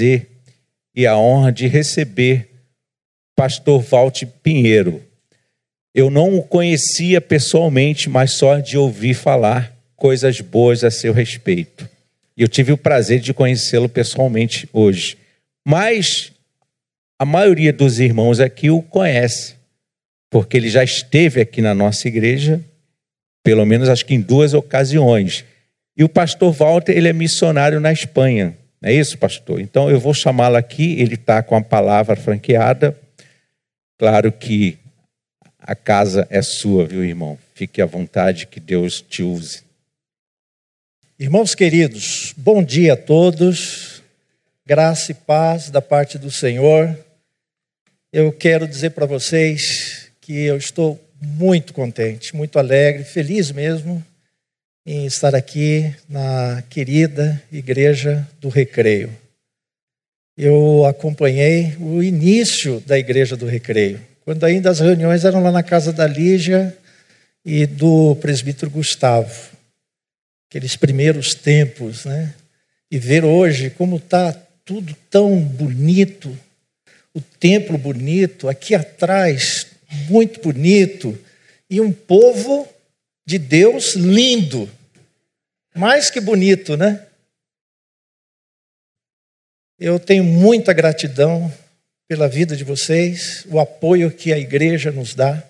prazer e a honra de receber pastor Valte Pinheiro. Eu não o conhecia pessoalmente, mas só de ouvir falar coisas boas a seu respeito. E eu tive o prazer de conhecê-lo pessoalmente hoje. Mas a maioria dos irmãos aqui o conhece, porque ele já esteve aqui na nossa igreja, pelo menos acho que em duas ocasiões. E o pastor Walter, ele é missionário na Espanha. Não é isso, pastor? Então eu vou chamá-lo aqui, ele está com a palavra franqueada. Claro que a casa é sua, viu, irmão? Fique à vontade, que Deus te use. Irmãos queridos, bom dia a todos, graça e paz da parte do Senhor. Eu quero dizer para vocês que eu estou muito contente, muito alegre, feliz mesmo em estar aqui na querida Igreja do Recreio. Eu acompanhei o início da Igreja do Recreio, quando ainda as reuniões eram lá na casa da Lígia e do presbítero Gustavo, aqueles primeiros tempos, né? E ver hoje como está tudo tão bonito, o templo bonito, aqui atrás, muito bonito, e um povo de Deus lindo. Mais que bonito, né? Eu tenho muita gratidão pela vida de vocês, o apoio que a igreja nos dá,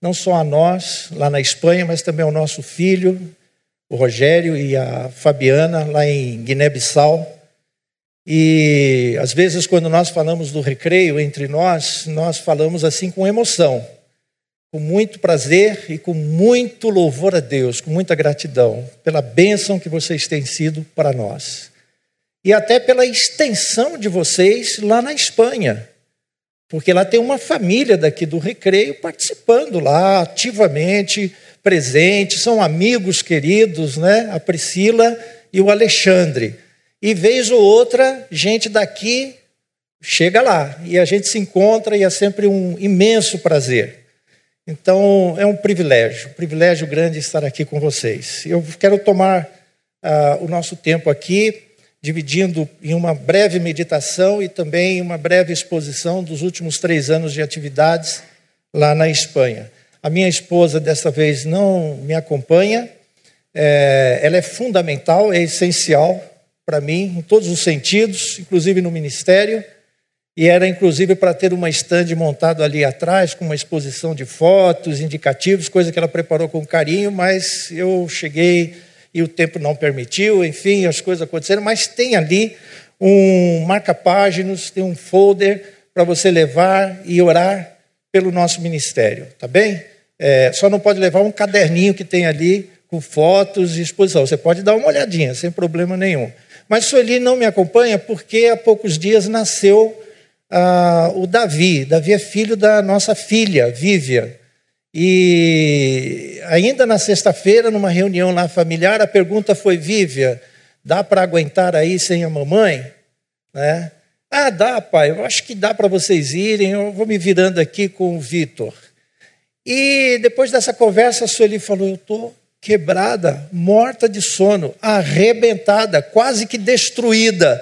não só a nós, lá na Espanha, mas também ao nosso filho, o Rogério e a Fabiana, lá em Guiné-Bissau. E às vezes, quando nós falamos do recreio entre nós, nós falamos assim com emoção com muito prazer e com muito louvor a Deus, com muita gratidão pela bênção que vocês têm sido para nós. E até pela extensão de vocês lá na Espanha, porque lá tem uma família daqui do Recreio participando lá ativamente, presente, são amigos queridos, né? A Priscila e o Alexandre. E vez ou outra, gente daqui chega lá e a gente se encontra e é sempre um imenso prazer. Então, é um privilégio, um privilégio grande estar aqui com vocês. Eu quero tomar uh, o nosso tempo aqui, dividindo em uma breve meditação e também uma breve exposição dos últimos três anos de atividades lá na Espanha. A minha esposa, desta vez, não me acompanha, é, ela é fundamental, é essencial para mim, em todos os sentidos, inclusive no ministério. E era inclusive para ter uma estande montado ali atrás, com uma exposição de fotos, indicativos, coisa que ela preparou com carinho, mas eu cheguei e o tempo não permitiu, enfim, as coisas aconteceram. Mas tem ali um marca-páginas, tem um folder para você levar e orar pelo nosso ministério, tá bem? É, só não pode levar um caderninho que tem ali com fotos e exposição. Você pode dar uma olhadinha, sem problema nenhum. Mas Sueli não me acompanha porque há poucos dias nasceu ah, o Davi. Davi é filho da nossa filha, Vívia. E ainda na sexta-feira, numa reunião lá familiar, a pergunta foi: Vívia, dá para aguentar aí sem a mamãe? Né? Ah, dá, pai, eu acho que dá para vocês irem, eu vou me virando aqui com o Vitor. E depois dessa conversa, a Sueli falou: Eu estou quebrada, morta de sono, arrebentada, quase que destruída.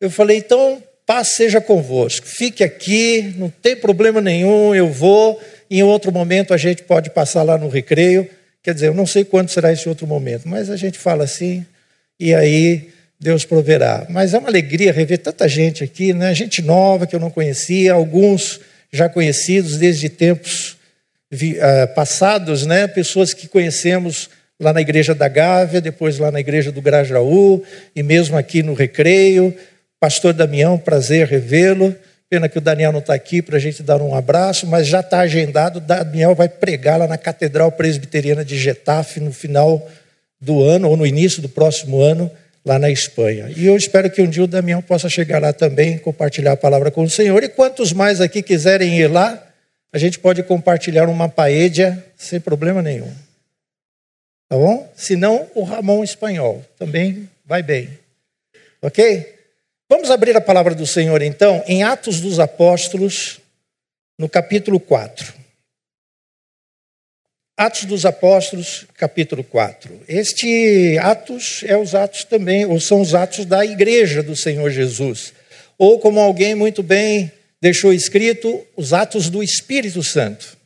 Eu falei: Então Paz seja convosco. Fique aqui, não tem problema nenhum, eu vou. Em outro momento a gente pode passar lá no recreio. Quer dizer, eu não sei quando será esse outro momento, mas a gente fala assim e aí Deus proverá. Mas é uma alegria rever tanta gente aqui, né? Gente nova que eu não conhecia, alguns já conhecidos desde tempos uh, passados, né? Pessoas que conhecemos lá na igreja da Gávea, depois lá na igreja do Grajaú e mesmo aqui no Recreio. Pastor Damião, prazer revê-lo. Pena que o Daniel não está aqui para a gente dar um abraço, mas já está agendado. Daniel vai pregar lá na Catedral Presbiteriana de Getafe no final do ano, ou no início do próximo ano, lá na Espanha. E eu espero que um dia o Damião possa chegar lá também, compartilhar a palavra com o Senhor. E quantos mais aqui quiserem ir lá, a gente pode compartilhar uma paella sem problema nenhum. Tá bom? Se não, o Ramon espanhol também vai bem. Ok? Vamos abrir a palavra do Senhor então em Atos dos Apóstolos, no capítulo 4. Atos dos Apóstolos, capítulo 4. Este Atos é os atos também, ou são os atos da igreja do Senhor Jesus. ou como alguém muito bem deixou escrito, os atos do Espírito Santo.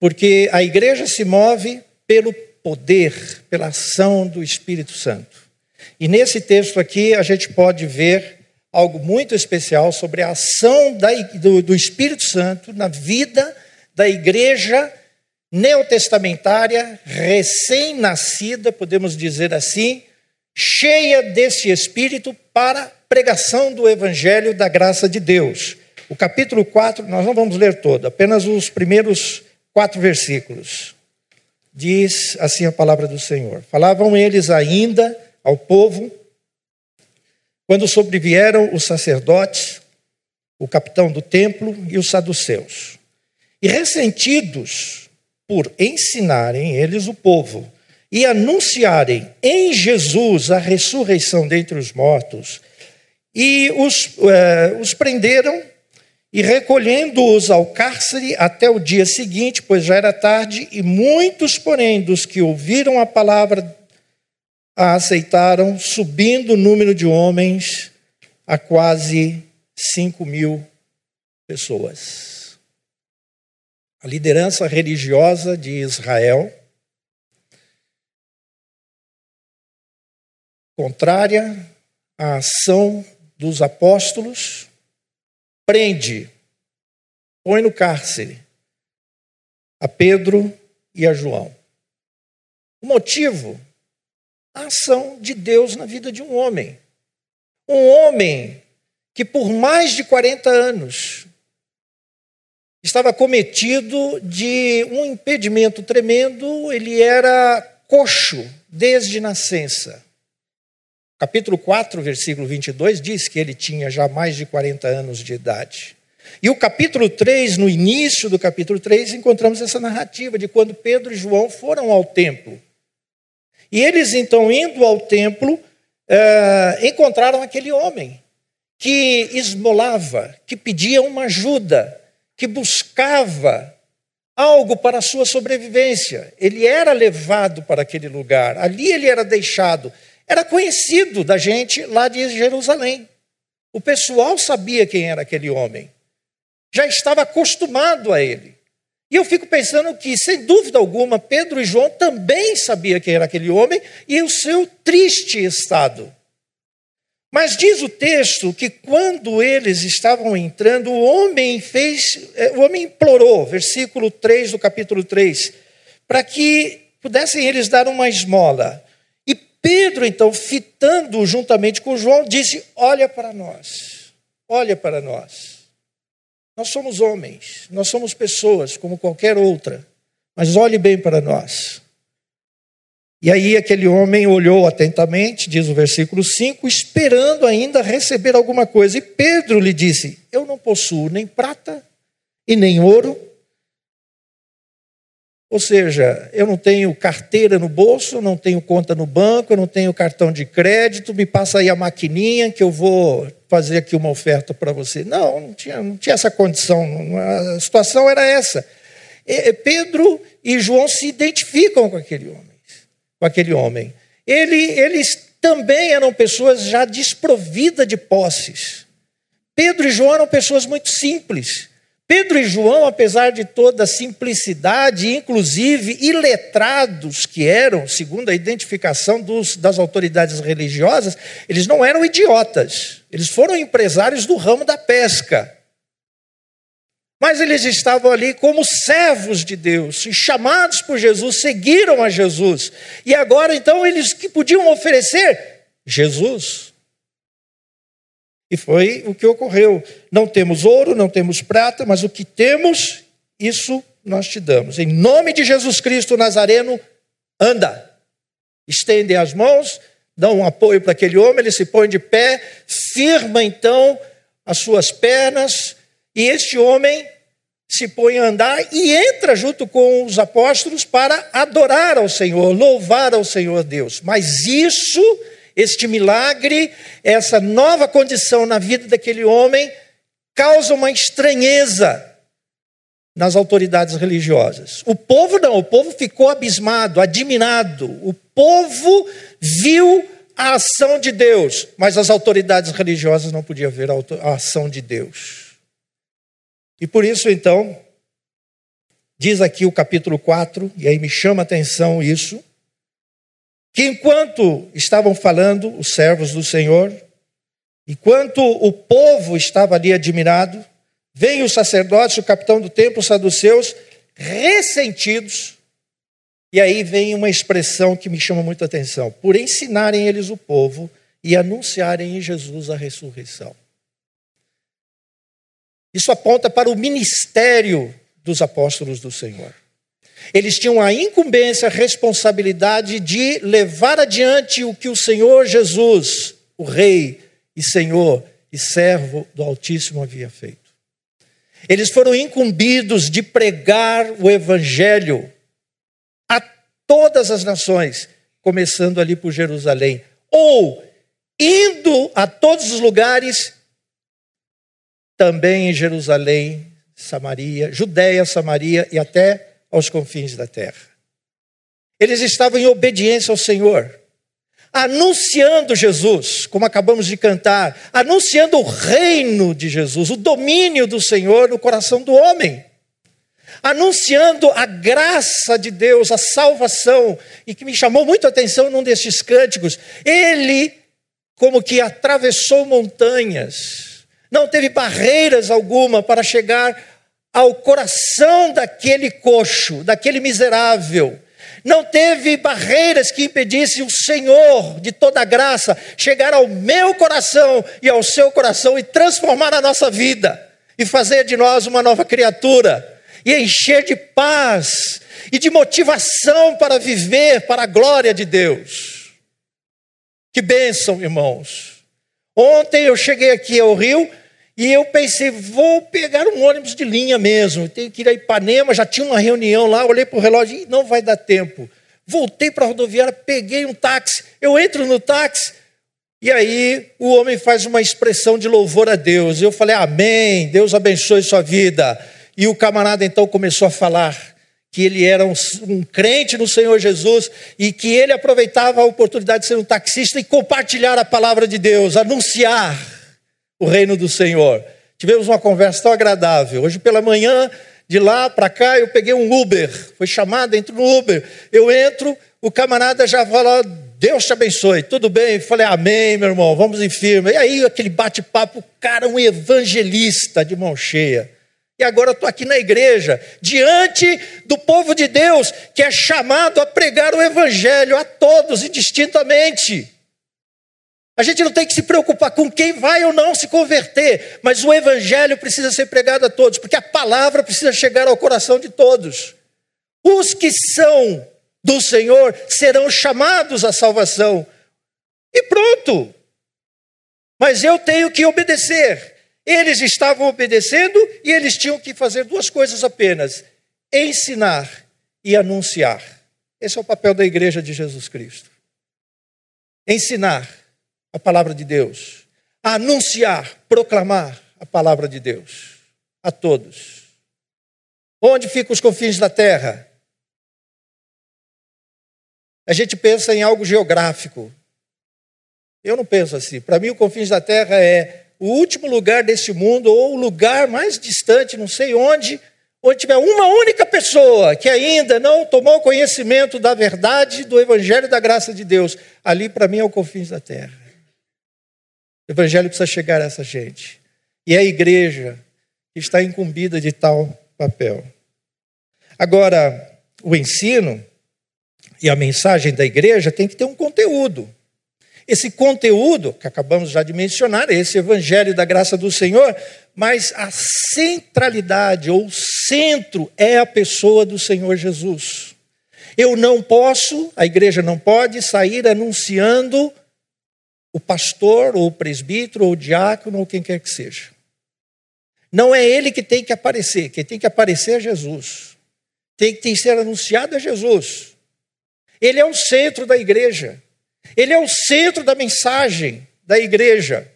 Porque a igreja se move pelo poder, pela ação do Espírito Santo. E nesse texto aqui a gente pode ver algo muito especial sobre a ação da, do, do Espírito Santo na vida da igreja neotestamentária, recém-nascida, podemos dizer assim, cheia desse Espírito para pregação do Evangelho da graça de Deus. O capítulo 4, nós não vamos ler todo, apenas os primeiros quatro versículos. Diz assim a palavra do Senhor: Falavam eles ainda ao povo, quando sobrevieram os sacerdotes, o capitão do templo e os saduceus. E ressentidos por ensinarem eles o povo e anunciarem em Jesus a ressurreição dentre os mortos, e os, uh, os prenderam e recolhendo-os ao cárcere até o dia seguinte, pois já era tarde, e muitos, porém, dos que ouviram a palavra a aceitaram, subindo o número de homens a quase cinco mil pessoas. A liderança religiosa de Israel, contrária à ação dos apóstolos, prende, põe no cárcere a Pedro e a João. O motivo? A ação de Deus na vida de um homem. Um homem que por mais de 40 anos estava cometido de um impedimento tremendo, ele era coxo desde nascença. Capítulo 4, versículo 22 diz que ele tinha já mais de 40 anos de idade. E o capítulo 3, no início do capítulo 3, encontramos essa narrativa de quando Pedro e João foram ao templo. E eles, então, indo ao templo, eh, encontraram aquele homem que esmolava, que pedia uma ajuda, que buscava algo para a sua sobrevivência. Ele era levado para aquele lugar, ali ele era deixado era conhecido da gente lá de Jerusalém. O pessoal sabia quem era aquele homem. Já estava acostumado a ele. E eu fico pensando que, sem dúvida alguma, Pedro e João também sabiam quem era aquele homem e o seu triste estado. Mas diz o texto que quando eles estavam entrando, o homem fez, é, o homem implorou, versículo 3 do capítulo 3, para que pudessem eles dar uma esmola. Pedro, então, fitando juntamente com João, disse: Olha para nós, olha para nós. Nós somos homens, nós somos pessoas como qualquer outra, mas olhe bem para nós. E aí aquele homem olhou atentamente, diz o versículo 5, esperando ainda receber alguma coisa. E Pedro lhe disse: Eu não possuo nem prata e nem ouro, ou seja, eu não tenho carteira no bolso, não tenho conta no banco, eu não tenho cartão de crédito, me passa aí a maquininha que eu vou fazer aqui uma oferta para você. Não, não tinha, não tinha essa condição, a situação era essa. Pedro e João se identificam com aquele homem. Com aquele homem. Ele, eles também eram pessoas já desprovidas de posses. Pedro e João eram pessoas muito simples. Pedro e João, apesar de toda a simplicidade, inclusive iletrados que eram, segundo a identificação dos, das autoridades religiosas, eles não eram idiotas, eles foram empresários do ramo da pesca. Mas eles estavam ali como servos de Deus, e chamados por Jesus, seguiram a Jesus. E agora, então, eles que podiam oferecer? Jesus. E foi o que ocorreu. Não temos ouro, não temos prata, mas o que temos, isso nós te damos. Em nome de Jesus Cristo Nazareno, anda. Estende as mãos, dá um apoio para aquele homem, ele se põe de pé, firma então as suas pernas, e este homem se põe a andar e entra junto com os apóstolos para adorar ao Senhor, louvar ao Senhor Deus. Mas isso este milagre, essa nova condição na vida daquele homem, causa uma estranheza nas autoridades religiosas. O povo não, o povo ficou abismado, admirado. O povo viu a ação de Deus, mas as autoridades religiosas não podiam ver a ação de Deus. E por isso, então, diz aqui o capítulo 4, e aí me chama a atenção isso, que enquanto estavam falando os servos do Senhor, enquanto o povo estava ali admirado, vem o sacerdote, o capitão do templo, os saduceus, ressentidos, e aí vem uma expressão que me chama muita atenção: por ensinarem eles o povo e anunciarem em Jesus a ressurreição. Isso aponta para o ministério dos apóstolos do Senhor. Eles tinham a incumbência, a responsabilidade de levar adiante o que o Senhor Jesus, o Rei e Senhor e servo do Altíssimo, havia feito. Eles foram incumbidos de pregar o Evangelho a todas as nações, começando ali por Jerusalém, ou indo a todos os lugares, também em Jerusalém, Samaria, Judéia, Samaria e até aos confins da terra. Eles estavam em obediência ao Senhor, anunciando Jesus, como acabamos de cantar, anunciando o reino de Jesus, o domínio do Senhor no coração do homem, anunciando a graça de Deus, a salvação, e que me chamou muito a atenção num destes cânticos. Ele, como que atravessou montanhas, não teve barreiras alguma para chegar ao coração daquele coxo, daquele miserável. Não teve barreiras que impedissem o Senhor de toda graça chegar ao meu coração e ao seu coração e transformar a nossa vida e fazer de nós uma nova criatura e encher de paz e de motivação para viver para a glória de Deus. Que bênção, irmãos. Ontem eu cheguei aqui ao Rio e eu pensei, vou pegar um ônibus de linha mesmo. Tenho que ir a Ipanema, já tinha uma reunião lá, olhei para o relógio e não vai dar tempo. Voltei para a rodoviária, peguei um táxi. Eu entro no táxi e aí o homem faz uma expressão de louvor a Deus. Eu falei, Amém, Deus abençoe sua vida. E o camarada então começou a falar que ele era um, um, crente no Senhor Jesus e que ele aproveitava a oportunidade de ser um taxista e compartilhar a palavra de Deus, anunciar o reino do Senhor. Tivemos uma conversa tão agradável. Hoje pela manhã, de lá para cá, eu peguei um Uber. Foi chamado, entro no Uber. Eu entro, o camarada já fala, Deus te abençoe, tudo bem? falei, amém, meu irmão, vamos em firme. E aí, aquele bate-papo, cara, um evangelista de mão cheia. E agora eu estou aqui na igreja, diante do povo de Deus, que é chamado a pregar o evangelho a todos, indistintamente. A gente não tem que se preocupar com quem vai ou não se converter, mas o evangelho precisa ser pregado a todos, porque a palavra precisa chegar ao coração de todos. Os que são do Senhor serão chamados à salvação. E pronto. Mas eu tenho que obedecer. Eles estavam obedecendo e eles tinham que fazer duas coisas apenas: ensinar e anunciar. Esse é o papel da igreja de Jesus Cristo. Ensinar a palavra de Deus, a anunciar, proclamar a palavra de Deus a todos. Onde ficam os confins da terra? A gente pensa em algo geográfico. Eu não penso assim. Para mim, o confins da terra é o último lugar desse mundo, ou o lugar mais distante, não sei onde, onde tiver uma única pessoa que ainda não tomou conhecimento da verdade, do Evangelho da graça de Deus. Ali, para mim, é o confins da terra. O evangelho precisa chegar a essa gente. E é a igreja que está incumbida de tal papel. Agora, o ensino e a mensagem da igreja tem que ter um conteúdo. Esse conteúdo, que acabamos já de mencionar, é esse evangelho da graça do Senhor, mas a centralidade ou centro é a pessoa do Senhor Jesus. Eu não posso, a igreja não pode sair anunciando o pastor, ou o presbítero, ou o diácono, ou quem quer que seja. Não é ele que tem que aparecer, quem tem que aparecer é Jesus. Tem que ser anunciado é Jesus. Ele é o centro da igreja. Ele é o centro da mensagem da igreja.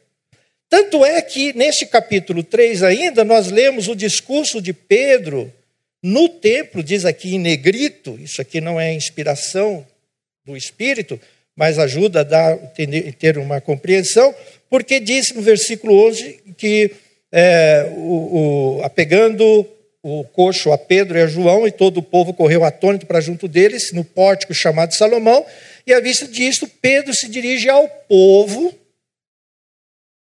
Tanto é que neste capítulo 3 ainda nós lemos o discurso de Pedro no templo, diz aqui em negrito, isso aqui não é inspiração do Espírito, mas ajuda a dar, ter uma compreensão, porque diz no versículo 11 que é, o, o, apegando o coxo a Pedro e a João, e todo o povo correu atônito para junto deles, no pórtico chamado Salomão, e à vista disto, Pedro se dirige ao povo,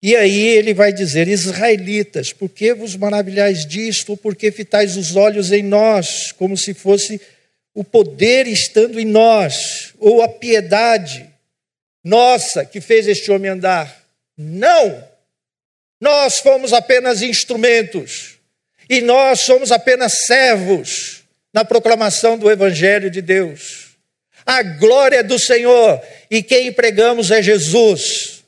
e aí ele vai dizer: Israelitas, por que vos maravilhais disto, por que fitais os olhos em nós, como se fosse o poder estando em nós, ou a piedade nossa que fez este homem andar? Não! Nós fomos apenas instrumentos, e nós somos apenas servos na proclamação do Evangelho de Deus. A glória do Senhor, e quem pregamos é Jesus.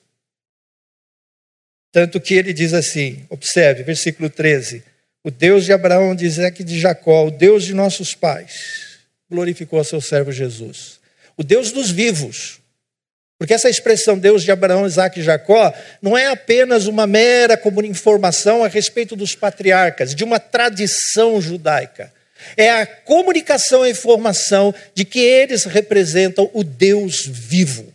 Tanto que ele diz assim: observe, versículo 13: O Deus de Abraão, de Isaac e de Jacó, o Deus de nossos pais, glorificou a seu servo Jesus. O Deus dos vivos. Porque essa expressão Deus de Abraão, Isaac e Jacó não é apenas uma mera informação a respeito dos patriarcas, de uma tradição judaica. É a comunicação e informação de que eles representam o Deus vivo.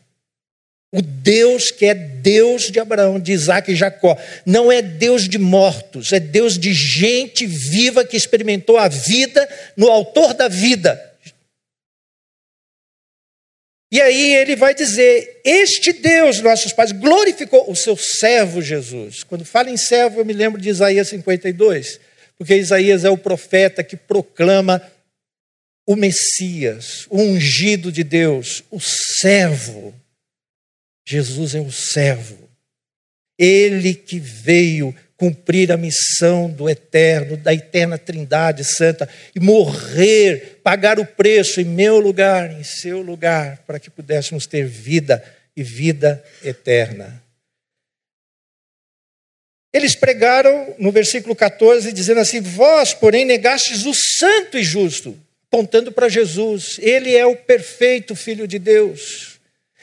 O Deus que é Deus de Abraão, de Isaac e Jacó. Não é Deus de mortos, é Deus de gente viva que experimentou a vida no autor da vida. E aí ele vai dizer: Este Deus, nossos pais, glorificou o seu servo Jesus. Quando fala em servo, eu me lembro de Isaías 52, porque Isaías é o profeta que proclama o Messias, o ungido de Deus, o servo. Jesus é o servo. Ele que veio cumprir a missão do eterno, da eterna Trindade Santa e morrer, pagar o preço em meu lugar, em seu lugar, para que pudéssemos ter vida e vida eterna. Eles pregaram no versículo 14, dizendo assim: Vós, porém, negastes o santo e justo, apontando para Jesus. Ele é o perfeito Filho de Deus.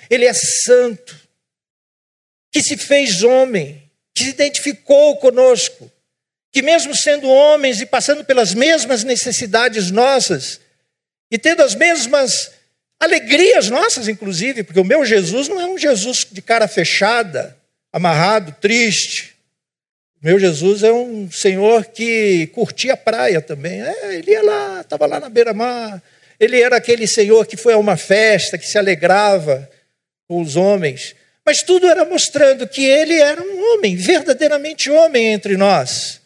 Ele é santo, que se fez homem, que se identificou conosco, que mesmo sendo homens e passando pelas mesmas necessidades nossas, e tendo as mesmas alegrias nossas, inclusive, porque o meu Jesus não é um Jesus de cara fechada, amarrado, triste. O meu Jesus é um Senhor que curtia a praia também. É, ele ia lá, estava lá na beira-mar. Ele era aquele Senhor que foi a uma festa, que se alegrava com os homens, mas tudo era mostrando que ele era um homem, verdadeiramente homem entre nós,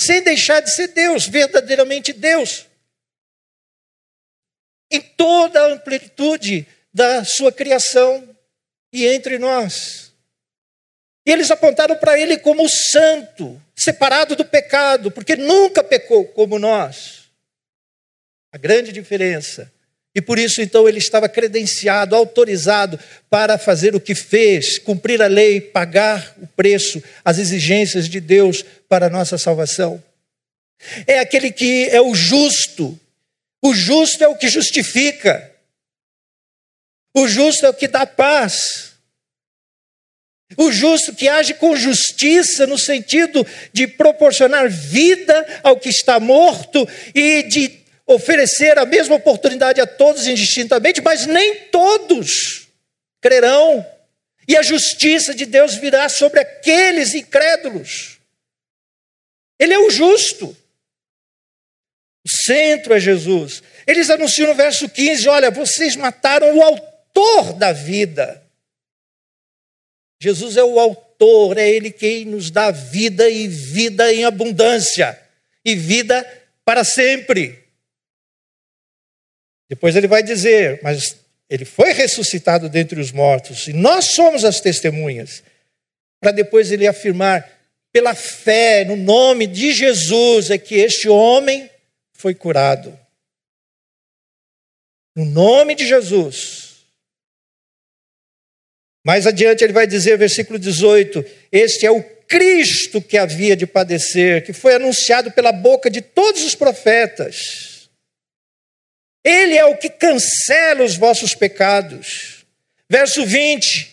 sem deixar de ser Deus, verdadeiramente Deus. Em toda a amplitude da sua criação e entre nós. E eles apontaram para ele como santo, separado do pecado, porque nunca pecou como nós. A grande diferença e por isso, então, ele estava credenciado, autorizado para fazer o que fez, cumprir a lei, pagar o preço, as exigências de Deus para a nossa salvação. É aquele que é o justo. O justo é o que justifica. O justo é o que dá paz. O justo que age com justiça, no sentido de proporcionar vida ao que está morto e de oferecer a mesma oportunidade a todos indistintamente, mas nem todos crerão. E a justiça de Deus virá sobre aqueles incrédulos. Ele é o justo. O centro é Jesus. Eles anunciam no verso 15: Olha, vocês mataram o autor da vida. Jesus é o autor, é Ele quem nos dá vida e vida em abundância, e vida para sempre. Depois ele vai dizer, mas ele foi ressuscitado dentre os mortos, e nós somos as testemunhas. Para depois ele afirmar, pela fé no nome de Jesus, é que este homem foi curado. No nome de Jesus. Mais adiante ele vai dizer, versículo 18: Este é o Cristo que havia de padecer, que foi anunciado pela boca de todos os profetas ele é o que cancela os vossos pecados. Verso 20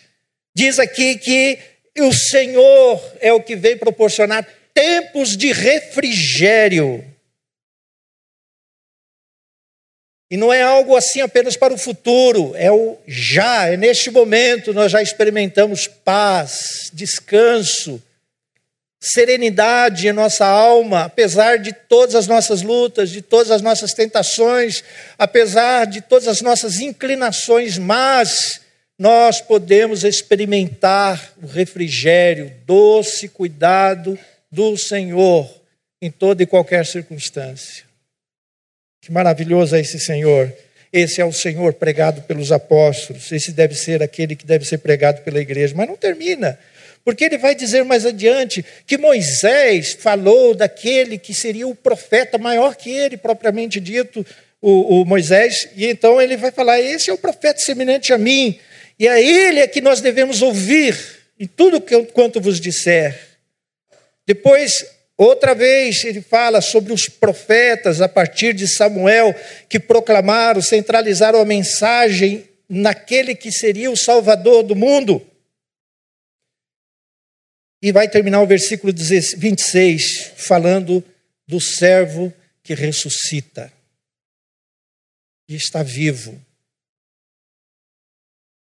diz aqui que o Senhor é o que vem proporcionar tempos de refrigério. E não é algo assim apenas para o futuro, é o já, é neste momento nós já experimentamos paz, descanso, serenidade em nossa alma, apesar de todas as nossas lutas, de todas as nossas tentações, apesar de todas as nossas inclinações, mas nós podemos experimentar o refrigério, doce cuidado do Senhor em toda e qualquer circunstância. Que maravilhoso é esse Senhor. Esse é o Senhor pregado pelos apóstolos. Esse deve ser aquele que deve ser pregado pela igreja. Mas não termina. Porque ele vai dizer mais adiante que Moisés falou daquele que seria o profeta maior que ele, propriamente dito, o, o, Moisés, e então ele vai falar: esse é o profeta semelhante a mim, e a ele é que nós devemos ouvir em tudo quanto vos disser. Depois, Outra vez ele fala sobre os profetas a partir de Samuel que proclamaram, centralizaram a mensagem naquele que seria o Salvador do mundo. E vai terminar o versículo 26 falando do servo que ressuscita e está vivo,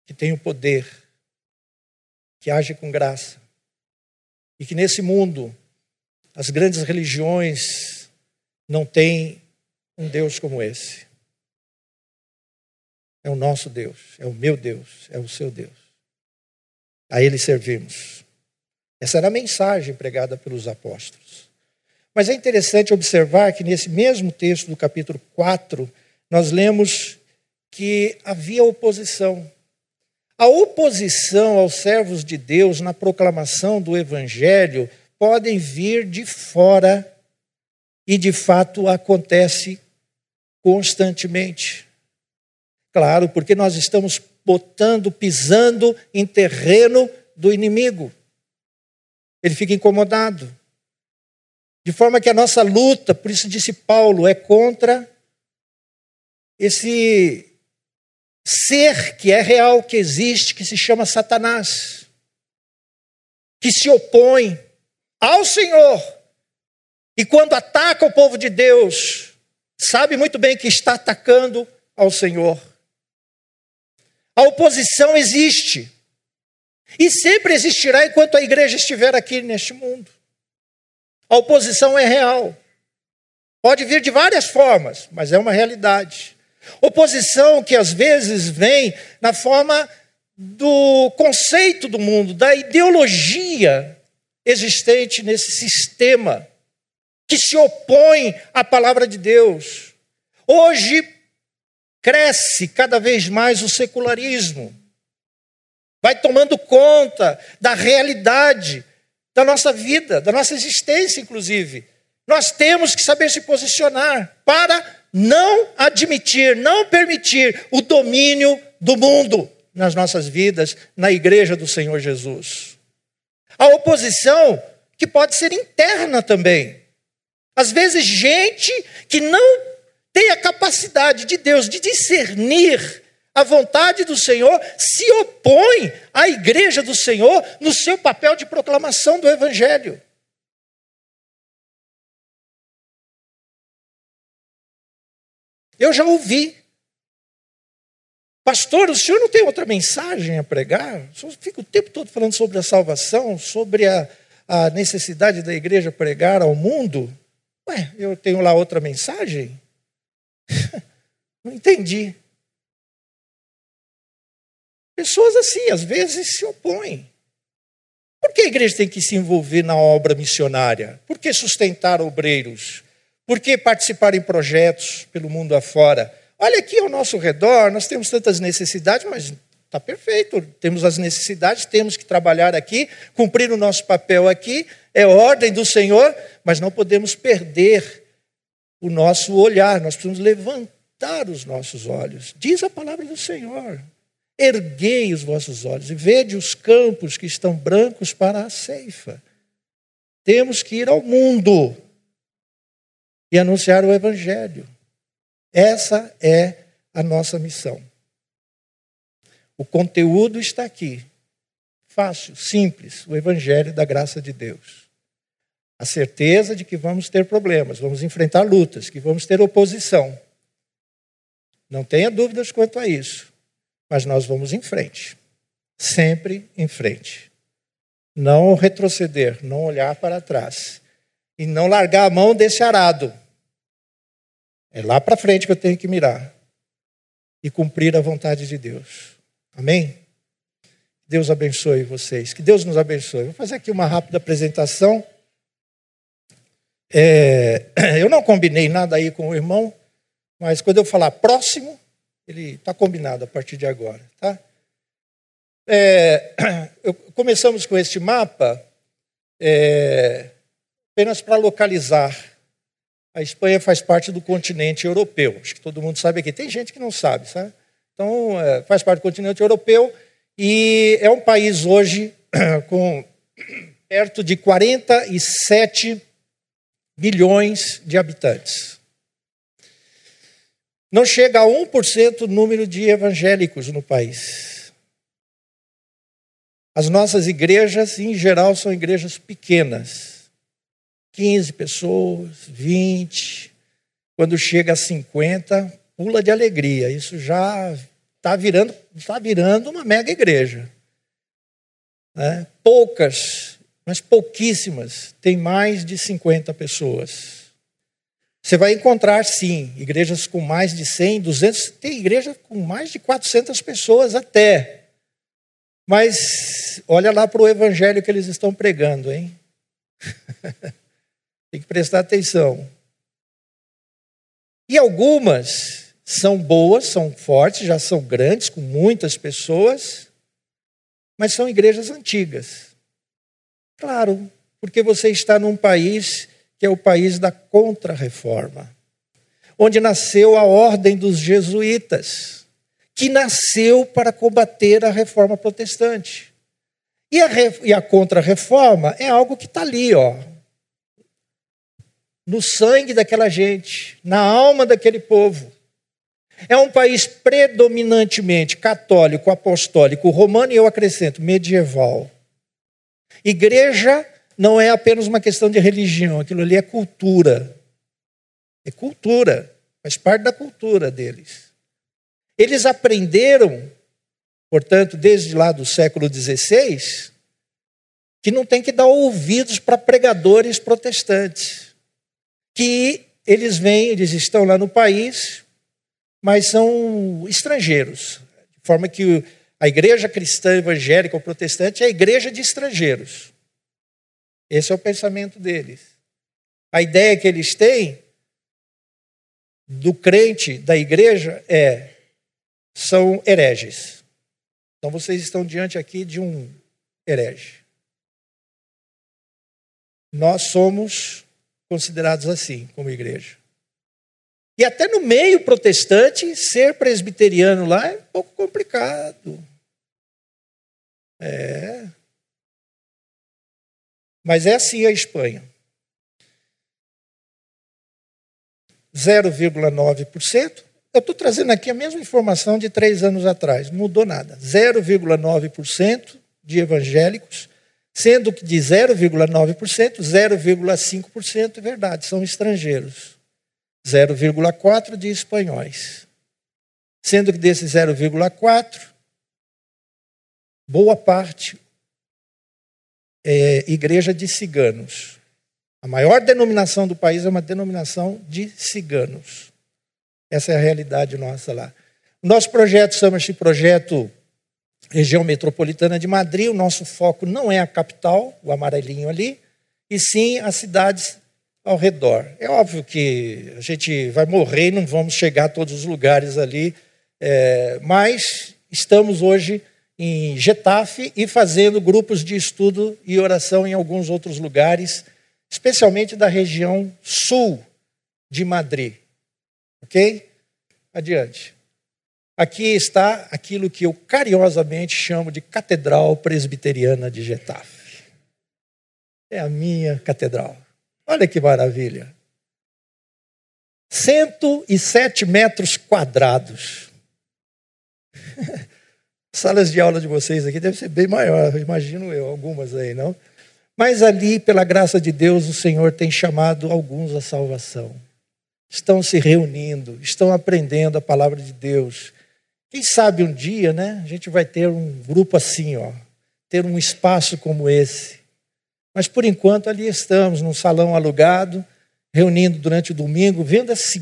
que tem o poder, que age com graça e que nesse mundo as grandes religiões não têm um Deus como esse. É o nosso Deus, é o meu Deus, é o seu Deus. A Ele servimos. Essa era a mensagem pregada pelos apóstolos. Mas é interessante observar que nesse mesmo texto do capítulo 4, nós lemos que havia oposição. A oposição aos servos de Deus na proclamação do Evangelho podem vir de fora e de fato acontece constantemente. Claro, porque nós estamos botando, pisando em terreno do inimigo. Ele fica incomodado. De forma que a nossa luta, por isso disse Paulo, é contra esse ser que é real, que existe, que se chama Satanás, que se opõe ao Senhor. E quando ataca o povo de Deus, sabe muito bem que está atacando ao Senhor. A oposição existe. E sempre existirá enquanto a igreja estiver aqui neste mundo. A oposição é real. Pode vir de várias formas, mas é uma realidade. Oposição que às vezes vem na forma do conceito do mundo, da ideologia existente nesse sistema que se opõe à palavra de Deus. Hoje cresce cada vez mais o secularismo. Vai tomando conta da realidade da nossa vida, da nossa existência, inclusive. Nós temos que saber se posicionar para não admitir, não permitir o domínio do mundo nas nossas vidas, na igreja do Senhor Jesus. A oposição que pode ser interna também. Às vezes, gente que não tem a capacidade de Deus de discernir a vontade do Senhor se opõe à igreja do Senhor no seu papel de proclamação do Evangelho. Eu já ouvi Pastor, o senhor não tem outra mensagem a pregar? O senhor fica o tempo todo falando sobre a salvação, sobre a, a necessidade da igreja pregar ao mundo? Ué, eu tenho lá outra mensagem? não entendi. Pessoas assim, às vezes, se opõem. Por que a igreja tem que se envolver na obra missionária? Por que sustentar obreiros? Por que participar em projetos pelo mundo afora? Olha aqui ao nosso redor, nós temos tantas necessidades, mas está perfeito. Temos as necessidades, temos que trabalhar aqui, cumprir o nosso papel aqui, é ordem do Senhor, mas não podemos perder o nosso olhar, nós precisamos levantar os nossos olhos. Diz a palavra do Senhor. Erguei os vossos olhos e vede os campos que estão brancos para a ceifa. Temos que ir ao mundo e anunciar o Evangelho. Essa é a nossa missão. O conteúdo está aqui. Fácil, simples, o Evangelho da graça de Deus. A certeza de que vamos ter problemas, vamos enfrentar lutas, que vamos ter oposição. Não tenha dúvidas quanto a isso. Mas nós vamos em frente. Sempre em frente. Não retroceder, não olhar para trás. E não largar a mão desse arado. É lá para frente que eu tenho que mirar. E cumprir a vontade de Deus. Amém? Deus abençoe vocês. Que Deus nos abençoe. Vou fazer aqui uma rápida apresentação. É, eu não combinei nada aí com o irmão, mas quando eu falar próximo, ele está combinado a partir de agora, tá? É, eu, começamos com este mapa é, apenas para localizar. A Espanha faz parte do continente europeu. Acho que todo mundo sabe aqui. Tem gente que não sabe, sabe? Então, é, faz parte do continente europeu e é um país hoje com perto de 47 milhões de habitantes. Não chega a 1% o número de evangélicos no país. As nossas igrejas, em geral, são igrejas pequenas. 15 pessoas, 20. Quando chega a 50, pula de alegria. Isso já está virando, tá virando uma mega igreja. Né? Poucas, mas pouquíssimas, tem mais de 50 pessoas. Você vai encontrar, sim, igrejas com mais de 100, 200, tem igreja com mais de 400 pessoas até. Mas olha lá para o evangelho que eles estão pregando, hein? tem que prestar atenção. E algumas são boas, são fortes, já são grandes, com muitas pessoas, mas são igrejas antigas. Claro, porque você está num país que é o país da Contra-Reforma, onde nasceu a Ordem dos Jesuítas, que nasceu para combater a reforma protestante. E a, e a Contra-Reforma é algo que está ali, ó, no sangue daquela gente, na alma daquele povo. É um país predominantemente católico, apostólico, romano e eu acrescento medieval. Igreja não é apenas uma questão de religião, aquilo ali é cultura. É cultura, faz parte da cultura deles. Eles aprenderam, portanto, desde lá do século XVI, que não tem que dar ouvidos para pregadores protestantes. Que eles vêm, eles estão lá no país, mas são estrangeiros. De forma que a igreja cristã evangélica ou protestante é a igreja de estrangeiros. Esse é o pensamento deles. A ideia que eles têm do crente da igreja é são hereges. Então vocês estão diante aqui de um herege. Nós somos considerados assim como igreja. E até no meio protestante, ser presbiteriano lá é um pouco complicado. É. Mas é assim a Espanha. 0,9%. Eu estou trazendo aqui a mesma informação de três anos atrás, não mudou nada. 0,9% de evangélicos, sendo que de 0,9%, 0,5% é verdade, são estrangeiros. 0,4% de espanhóis. Sendo que desses 0,4%, boa parte, é, igreja de ciganos. A maior denominação do país é uma denominação de ciganos. Essa é a realidade nossa lá. Nosso projeto chama-se Projeto Região Metropolitana de Madrid. O nosso foco não é a capital, o amarelinho ali, e sim as cidades ao redor. É óbvio que a gente vai morrer e não vamos chegar a todos os lugares ali, é, mas estamos hoje em Getafe e fazendo grupos de estudo e oração em alguns outros lugares, especialmente da região sul de Madrid. Ok? Adiante. Aqui está aquilo que eu carinhosamente chamo de Catedral Presbiteriana de Getafe. É a minha catedral. Olha que maravilha. 107 metros quadrados. Salas de aula de vocês aqui devem ser bem maior, imagino eu, algumas aí, não? Mas ali, pela graça de Deus, o Senhor tem chamado alguns à salvação. estão se reunindo, estão aprendendo a palavra de Deus. Quem sabe um dia, né, a gente vai ter um grupo assim, ó, ter um espaço como esse. Mas por enquanto ali estamos, num salão alugado, reunindo durante o domingo, vendo esse,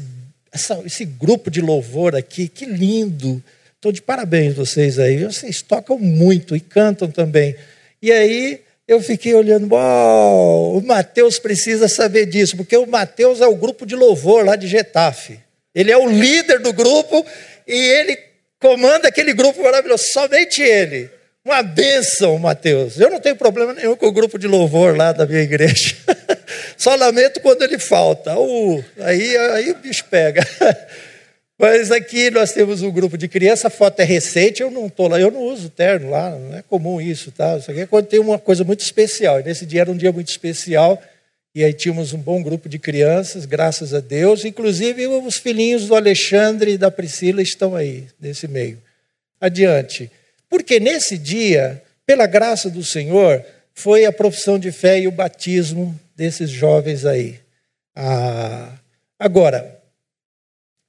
essa, esse grupo de louvor aqui, que lindo. Estou de parabéns vocês aí, vocês tocam muito e cantam também. E aí eu fiquei olhando, uau, o Mateus precisa saber disso, porque o Mateus é o grupo de louvor lá de Getafe. Ele é o líder do grupo e ele comanda aquele grupo maravilhoso, somente ele. Uma bênção, Mateus. Eu não tenho problema nenhum com o grupo de louvor lá da minha igreja. Só lamento quando ele falta. Uh, aí, aí o bicho pega. Mas aqui nós temos um grupo de criança, a foto é recente, eu não estou lá, eu não uso terno lá, não é comum isso, tá? Isso aqui é quando tem uma coisa muito especial. E nesse dia era um dia muito especial, e aí tínhamos um bom grupo de crianças, graças a Deus. Inclusive os filhinhos do Alexandre e da Priscila estão aí, nesse meio. Adiante. Porque nesse dia, pela graça do Senhor, foi a profissão de fé e o batismo desses jovens aí. Ah, agora,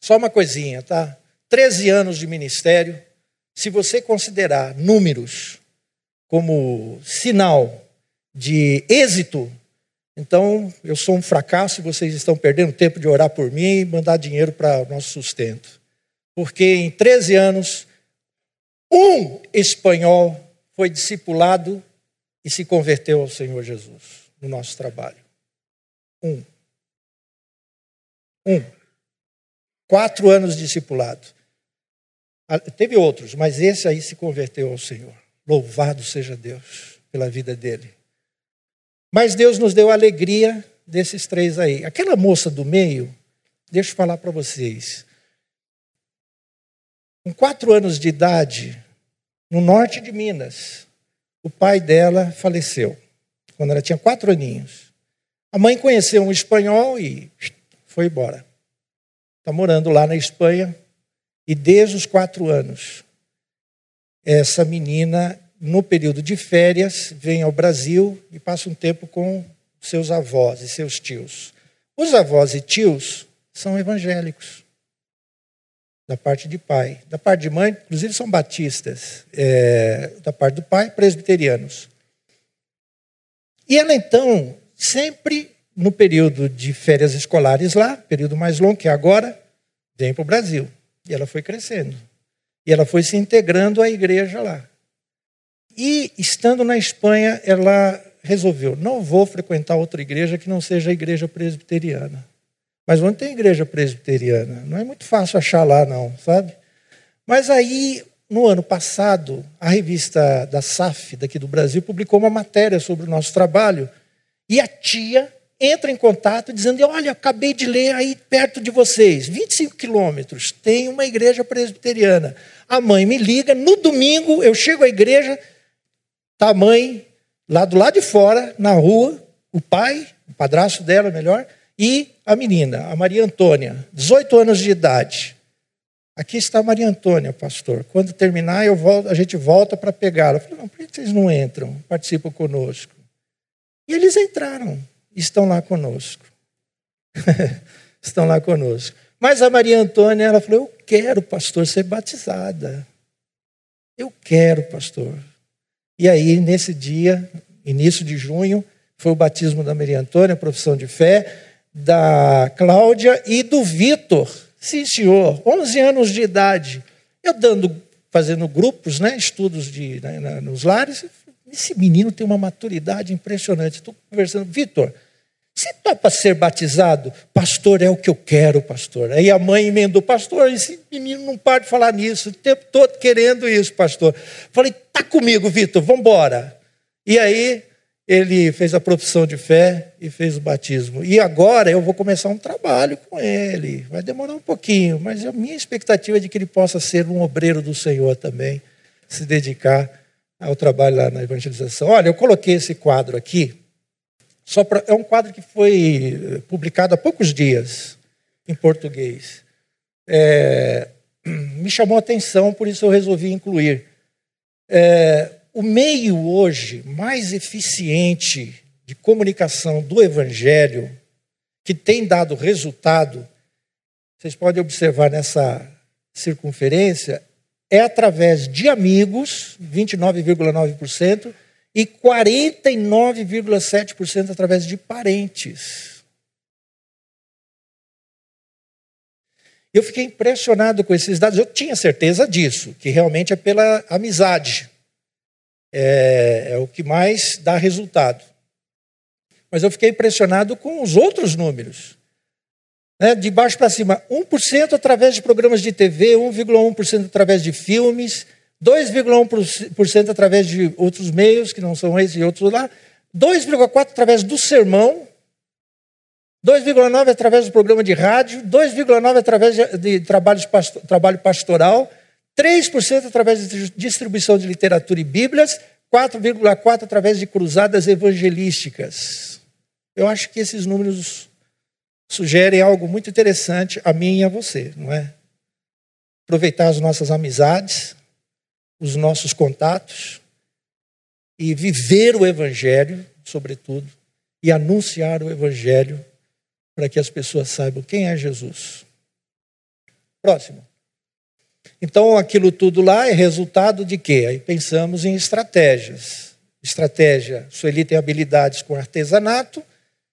só uma coisinha, tá? 13 anos de ministério. Se você considerar números como sinal de êxito, então eu sou um fracasso e vocês estão perdendo tempo de orar por mim e mandar dinheiro para o nosso sustento. Porque em 13 anos, um espanhol foi discipulado e se converteu ao Senhor Jesus no nosso trabalho. Um. Um. Quatro anos discipulado. Ah, teve outros, mas esse aí se converteu ao Senhor. Louvado seja Deus pela vida dele. Mas Deus nos deu a alegria desses três aí. Aquela moça do meio, deixa eu falar para vocês. Com quatro anos de idade, no norte de Minas, o pai dela faleceu, quando ela tinha quatro aninhos. A mãe conheceu um espanhol e foi embora está morando lá na Espanha, e desde os quatro anos, essa menina, no período de férias, vem ao Brasil e passa um tempo com seus avós e seus tios. Os avós e tios são evangélicos, da parte de pai. Da parte de mãe, inclusive, são batistas. É, da parte do pai, presbiterianos. E ela, então, sempre no período de férias escolares lá, período mais longo que é agora, vem para o Brasil. E ela foi crescendo. E ela foi se integrando à igreja lá. E, estando na Espanha, ela resolveu: não vou frequentar outra igreja que não seja a igreja presbiteriana. Mas onde tem igreja presbiteriana? Não é muito fácil achar lá, não, sabe? Mas aí, no ano passado, a revista da SAF, daqui do Brasil, publicou uma matéria sobre o nosso trabalho. E a tia entra em contato dizendo: Olha, acabei de ler aí perto de vocês, 25 quilômetros, tem uma igreja presbiteriana. A mãe me liga, no domingo eu chego à igreja, está a mãe lá do lado de fora, na rua, o pai, o padrasto dela, melhor, e a menina, a Maria Antônia, 18 anos de idade. Aqui está a Maria Antônia, pastor. Quando terminar, eu volto, a gente volta para pegá-la. Eu falei, não, por que vocês não entram? Participam conosco. E eles entraram estão lá conosco. estão lá conosco. Mas a Maria Antônia, ela falou: Eu quero, pastor, ser batizada. Eu quero, pastor. E aí, nesse dia, início de junho, foi o batismo da Maria Antônia, profissão de fé, da Cláudia e do Vitor. Sim, senhor, 11 anos de idade. Eu dando, fazendo grupos, né, estudos de, né, nos lares. Esse menino tem uma maturidade impressionante. Estou conversando, Vitor, você topa ser batizado? Pastor, é o que eu quero, pastor. Aí a mãe emendou, pastor, esse menino não para de falar nisso, o tempo todo querendo isso, pastor. Falei, tá comigo, Vitor, vamos embora. E aí ele fez a profissão de fé e fez o batismo. E agora eu vou começar um trabalho com ele. Vai demorar um pouquinho, mas a minha expectativa é de que ele possa ser um obreiro do Senhor também, se dedicar ao trabalho lá na evangelização. Olha, eu coloquei esse quadro aqui só pra, é um quadro que foi eh, publicado há poucos dias em português. É, me chamou a atenção, por isso eu resolvi incluir. É, o meio hoje mais eficiente de comunicação do Evangelho, que tem dado resultado, vocês podem observar nessa circunferência, é através de amigos, 29,9%, e 49,7% através de parentes. Eu fiquei impressionado com esses dados. Eu tinha certeza disso, que realmente é pela amizade. É, é o que mais dá resultado. Mas eu fiquei impressionado com os outros números. Né, de baixo para cima, 1% através de programas de TV, 1,1% através de filmes, 2,1% através de outros meios, que não são esses e outros lá, 2,4% através do sermão, 2,9% através do programa de rádio, 2,9% através de, trabalho pastoral, 3% através de distribuição de literatura e bíblias, 4,4% através de cruzadas evangelísticas. Eu acho que esses números sugerem algo muito interessante a mim e a você, não é? Aproveitar as nossas amizades, os nossos contatos e viver o Evangelho, sobretudo, e anunciar o Evangelho para que as pessoas saibam quem é Jesus. Próximo. Então, aquilo tudo lá é resultado de quê? Aí pensamos em estratégias. Estratégia, Sueli tem habilidades com artesanato,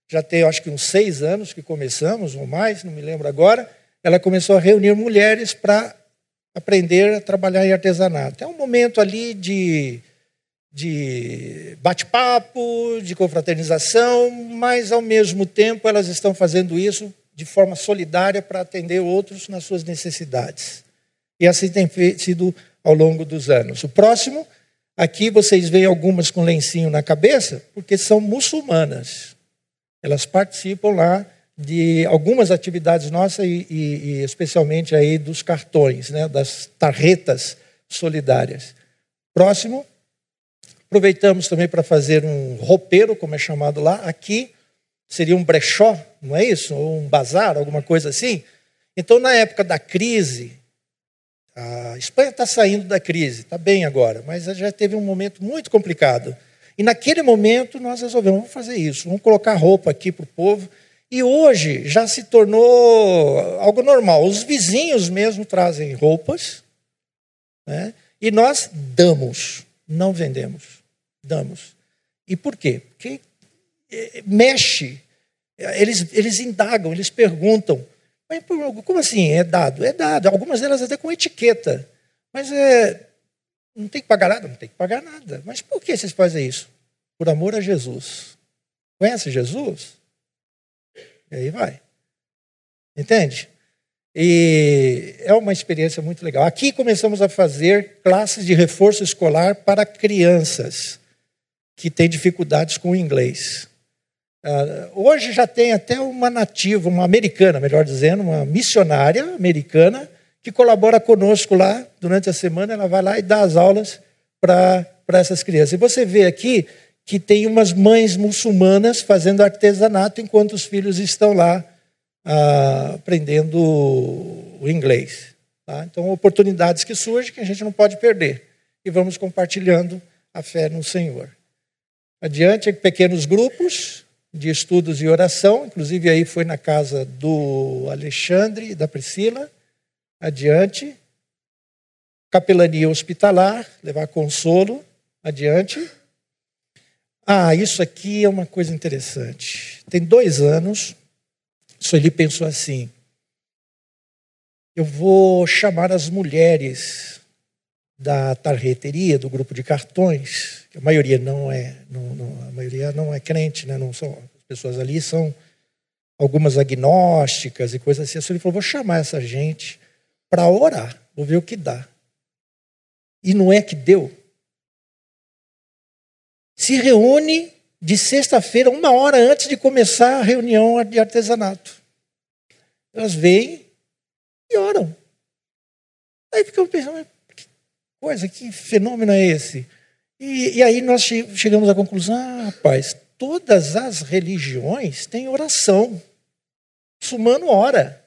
já tem acho que uns seis anos que começamos, ou mais, não me lembro agora. Ela começou a reunir mulheres para aprender a trabalhar em artesanato. É um momento ali de, de bate-papo, de confraternização, mas ao mesmo tempo elas estão fazendo isso de forma solidária para atender outros nas suas necessidades. E assim tem sido ao longo dos anos. O próximo, aqui vocês veem algumas com lencinho na cabeça, porque são muçulmanas. Elas participam lá de algumas atividades nossas e, e, e, especialmente aí dos cartões, né, das tarretas solidárias. Próximo, aproveitamos também para fazer um roupeiro, como é chamado lá. Aqui seria um brechó, não é isso? Ou um bazar, alguma coisa assim. Então, na época da crise, a Espanha está saindo da crise, está bem agora, mas já teve um momento muito complicado. E naquele momento nós resolvemos vamos fazer isso, vamos colocar roupa aqui para o povo e hoje já se tornou algo normal. Os vizinhos mesmo trazem roupas, né? e nós damos, não vendemos, damos. E por quê? Porque é, mexe, eles, eles indagam, eles perguntam. Mas como assim? É dado? É dado. Algumas delas até com etiqueta. Mas é, não tem que pagar nada? Não tem que pagar nada. Mas por que vocês fazem isso? Por amor a Jesus. Conhece Jesus? E aí vai. Entende? E é uma experiência muito legal. Aqui começamos a fazer classes de reforço escolar para crianças que têm dificuldades com o inglês. Uh, hoje já tem até uma nativa, uma americana, melhor dizendo, uma missionária americana, que colabora conosco lá durante a semana. Ela vai lá e dá as aulas para essas crianças. E você vê aqui que tem umas mães muçulmanas fazendo artesanato enquanto os filhos estão lá ah, aprendendo o inglês. Tá? Então, oportunidades que surgem que a gente não pode perder. E vamos compartilhando a fé no Senhor. Adiante, pequenos grupos de estudos e oração, inclusive aí foi na casa do Alexandre e da Priscila. Adiante. Capelania hospitalar, levar consolo. Adiante ah, isso aqui é uma coisa interessante. Tem dois anos, Sueli pensou assim: eu vou chamar as mulheres da tarreteria, do grupo de cartões, a maioria não é, não, não, a maioria não é crente, né? não são, as pessoas ali são algumas agnósticas e coisas assim. A Sueli falou: vou chamar essa gente para orar, vou ver o que dá. E não é que deu se reúne de sexta-feira, uma hora antes de começar a reunião de artesanato. Elas vêm e oram. Aí ficamos pensando, que coisa, que fenômeno é esse? E, e aí nós chegamos à conclusão, ah, rapaz, todas as religiões têm oração. Muçulmano ora.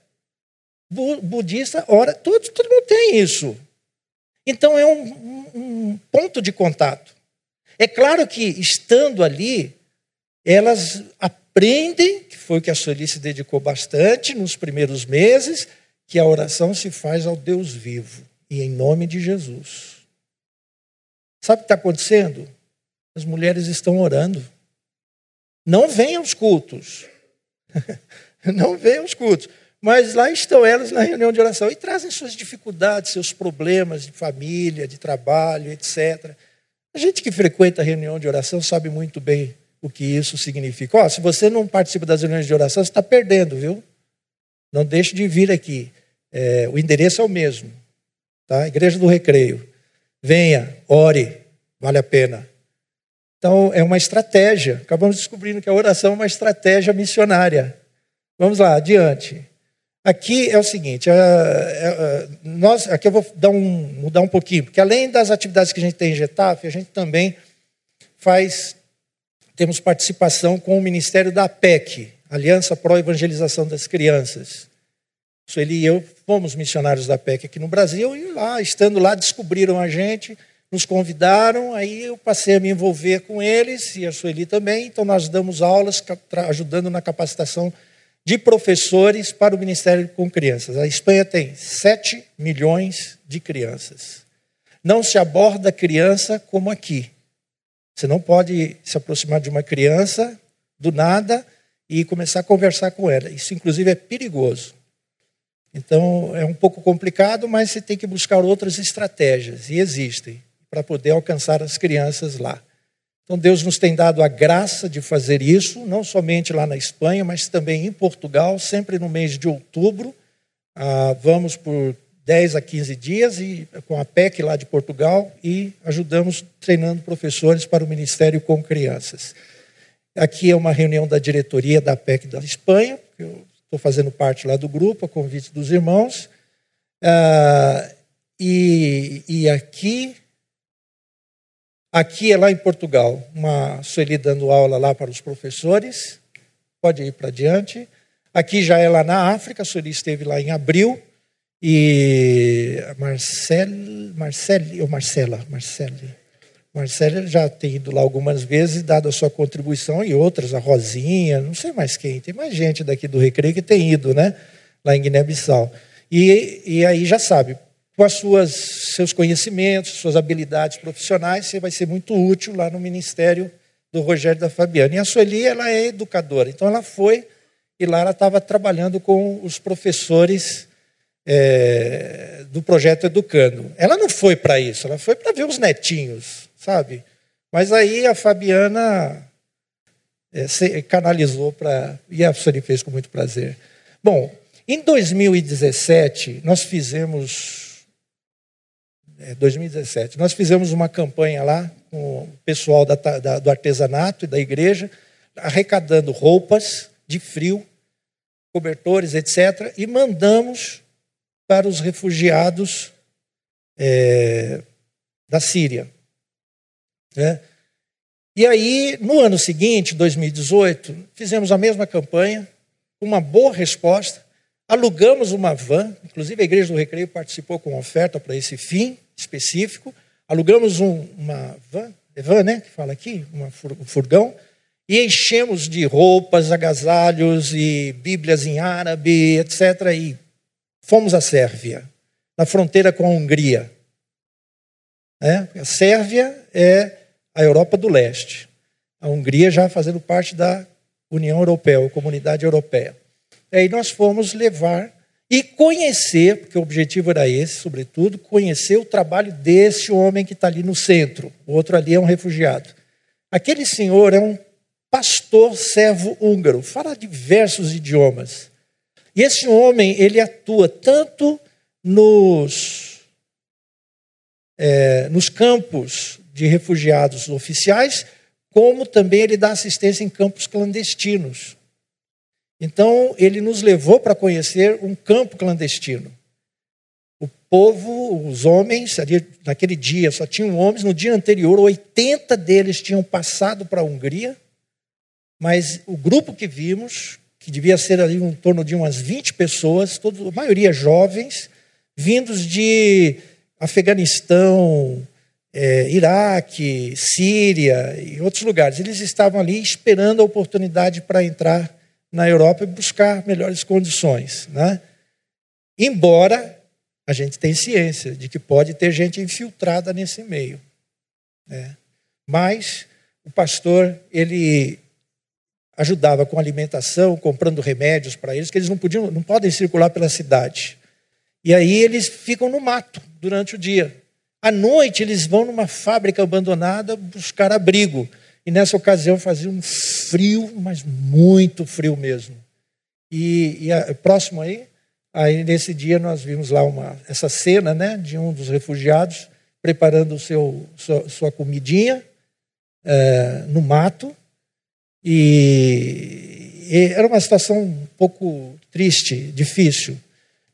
Budista ora. Todo, todo mundo tem isso. Então é um, um, um ponto de contato. É claro que, estando ali, elas aprendem, que foi o que a Sueli se dedicou bastante nos primeiros meses, que a oração se faz ao Deus vivo e em nome de Jesus. Sabe o que está acontecendo? As mulheres estão orando. Não venham os cultos. Não venham os cultos. Mas lá estão elas na reunião de oração e trazem suas dificuldades, seus problemas de família, de trabalho, etc. A gente que frequenta a reunião de oração sabe muito bem o que isso significa. Oh, se você não participa das reuniões de oração, você está perdendo, viu? Não deixe de vir aqui. É, o endereço é o mesmo. Tá? Igreja do Recreio. Venha, ore, vale a pena. Então, é uma estratégia. Acabamos descobrindo que a oração é uma estratégia missionária. Vamos lá, adiante. Aqui é o seguinte, é, é, nós, aqui eu vou dar um, mudar um pouquinho, porque além das atividades que a gente tem em Getafe, a gente também faz, temos participação com o Ministério da APEC, Aliança Pro Evangelização das Crianças. Sueli e eu fomos missionários da APEC aqui no Brasil e lá, estando lá, descobriram a gente, nos convidaram, aí eu passei a me envolver com eles e a Sueli também, então nós damos aulas ajudando na capacitação de professores para o Ministério com Crianças. A Espanha tem 7 milhões de crianças. Não se aborda criança como aqui. Você não pode se aproximar de uma criança do nada e começar a conversar com ela. Isso, inclusive, é perigoso. Então, é um pouco complicado, mas você tem que buscar outras estratégias, e existem, para poder alcançar as crianças lá. Então Deus nos tem dado a graça de fazer isso, não somente lá na Espanha, mas também em Portugal, sempre no mês de outubro. Ah, vamos por 10 a 15 dias e, com a PEC lá de Portugal e ajudamos treinando professores para o Ministério com Crianças. Aqui é uma reunião da diretoria da PEC da Espanha, eu estou fazendo parte lá do grupo, a convite dos irmãos. Ah, e, e aqui Aqui é lá em Portugal, uma Sueli dando aula lá para os professores. Pode ir para diante. Aqui já é lá na África, a Sueli esteve lá em abril. E Marcel, Marcele, ou Marcela, Marcele. Marcela já tem ido lá algumas vezes, dado a sua contribuição, e outras, a Rosinha, não sei mais quem, tem mais gente daqui do Recreio que tem ido, né? Lá em Guiné-Bissau. E, e aí já sabe, com as suas seus conhecimentos, suas habilidades profissionais, você vai ser muito útil lá no ministério do Rogério da Fabiana. E a Sueli, ela é educadora, então ela foi e lá ela estava trabalhando com os professores é, do projeto Educando. Ela não foi para isso, ela foi para ver os netinhos, sabe? Mas aí a Fabiana é, canalizou para. E a Sueli fez com muito prazer. Bom, em 2017, nós fizemos 2017. É, Nós fizemos uma campanha lá com o pessoal da, da, do artesanato e da igreja, arrecadando roupas de frio, cobertores, etc., e mandamos para os refugiados é, da Síria. Né? E aí, no ano seguinte, 2018, fizemos a mesma campanha, uma boa resposta, alugamos uma van, inclusive a Igreja do Recreio participou com oferta para esse fim, específico, alugamos um, uma van, van, né, que fala aqui, uma, um furgão, e enchemos de roupas, agasalhos e bíblias em árabe, etc. E fomos à Sérvia, na fronteira com a Hungria. É, a Sérvia é a Europa do Leste. A Hungria já fazendo parte da União Europeia, Comunidade Europeia. E aí nós fomos levar e conhecer, porque o objetivo era esse, sobretudo, conhecer o trabalho desse homem que está ali no centro. O outro ali é um refugiado. Aquele senhor é um pastor servo húngaro, fala diversos idiomas. E esse homem, ele atua tanto nos, é, nos campos de refugiados oficiais, como também ele dá assistência em campos clandestinos. Então, ele nos levou para conhecer um campo clandestino. O povo, os homens, naquele dia só tinham homens, no dia anterior, 80 deles tinham passado para a Hungria, mas o grupo que vimos, que devia ser ali em torno de umas 20 pessoas, todos, a maioria jovens, vindos de Afeganistão, é, Iraque, Síria e outros lugares. Eles estavam ali esperando a oportunidade para entrar na Europa e buscar melhores condições. Né? Embora a gente tenha ciência de que pode ter gente infiltrada nesse meio. Né? Mas o pastor, ele ajudava com alimentação, comprando remédios para eles, que eles não podiam, não podem circular pela cidade. E aí eles ficam no mato durante o dia. À noite eles vão numa fábrica abandonada buscar abrigo. E nessa ocasião fazia um frio, mas muito frio mesmo. E, e a, próximo aí, aí nesse dia nós vimos lá uma, essa cena né, de um dos refugiados preparando o seu, sua, sua comidinha é, no mato. E, e, era uma situação um pouco triste, difícil.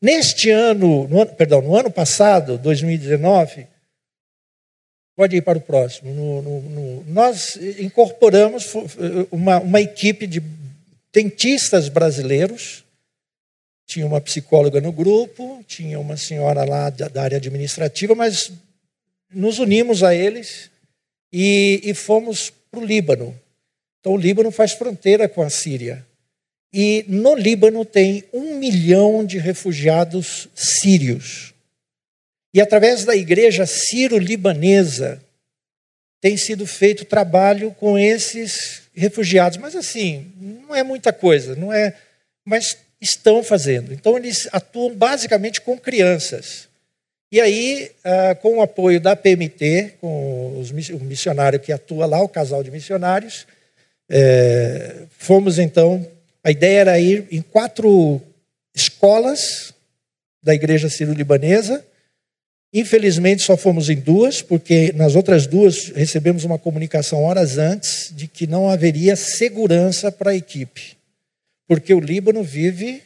Neste ano, no perdão, no ano passado, 2019, pode ir para o próximo. No, no, no, nós incorporamos uma, uma equipe de dentistas brasileiros. Tinha uma psicóloga no grupo, tinha uma senhora lá da, da área administrativa, mas nos unimos a eles e, e fomos para o Líbano. Então, o Líbano faz fronteira com a Síria. E no Líbano tem um milhão de refugiados sírios. E através da igreja sírio-libanesa tem sido feito trabalho com esses refugiados. Mas assim, não é muita coisa, não é. Mas estão fazendo. Então, eles atuam basicamente com crianças. E aí, ah, com o apoio da PMT, com os, o missionário que atua lá, o casal de missionários, é, fomos então. A ideia era ir em quatro escolas da igreja sírio-libanesa. Infelizmente, só fomos em duas, porque nas outras duas recebemos uma comunicação horas antes de que não haveria segurança para a equipe, porque o Líbano vive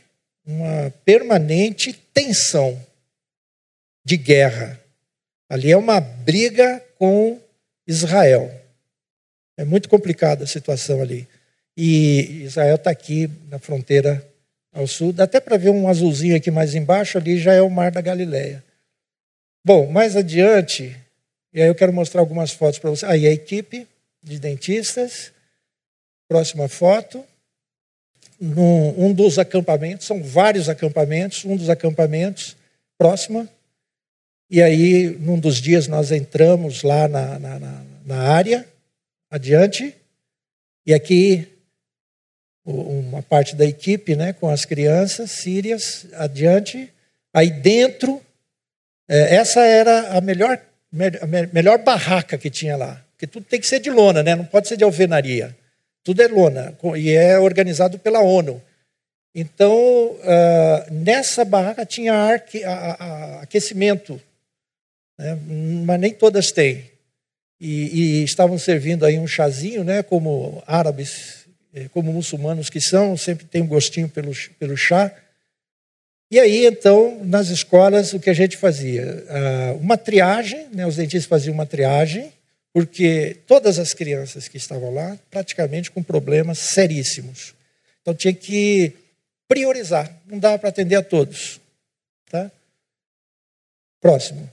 uma permanente tensão de guerra. Ali é uma briga com Israel. É muito complicada a situação ali. E Israel está aqui na fronteira ao sul. Dá até para ver um azulzinho aqui mais embaixo, ali já é o Mar da Galileia. Bom, mais adiante, e aí eu quero mostrar algumas fotos para vocês. Aí a equipe de dentistas. Próxima foto. Num, um dos acampamentos, são vários acampamentos, um dos acampamentos, próxima, e aí, num dos dias, nós entramos lá na, na, na área, adiante, e aqui uma parte da equipe, né, com as crianças sírias, adiante. Aí dentro, essa era a melhor, melhor barraca que tinha lá, porque tudo tem que ser de lona, né, não pode ser de alvenaria. Tudo é lona, e é organizado pela ONU. Então, uh, nessa barraca tinha arque, a, a, aquecimento né? mas nem todas têm. E, e, estavam servindo aí um chazinho, né? como árabes, eh, como muçulmanos que são, sempre tem um gostinho pelo, pelo chá. E aí, então, nas escolas, o que a gente fazia? Uh, uma triagem, né? os dentistas faziam uma triagem, porque todas as crianças que estavam lá, praticamente com problemas seríssimos. Então, tinha que priorizar, não dava para atender a todos. Tá? Próximo.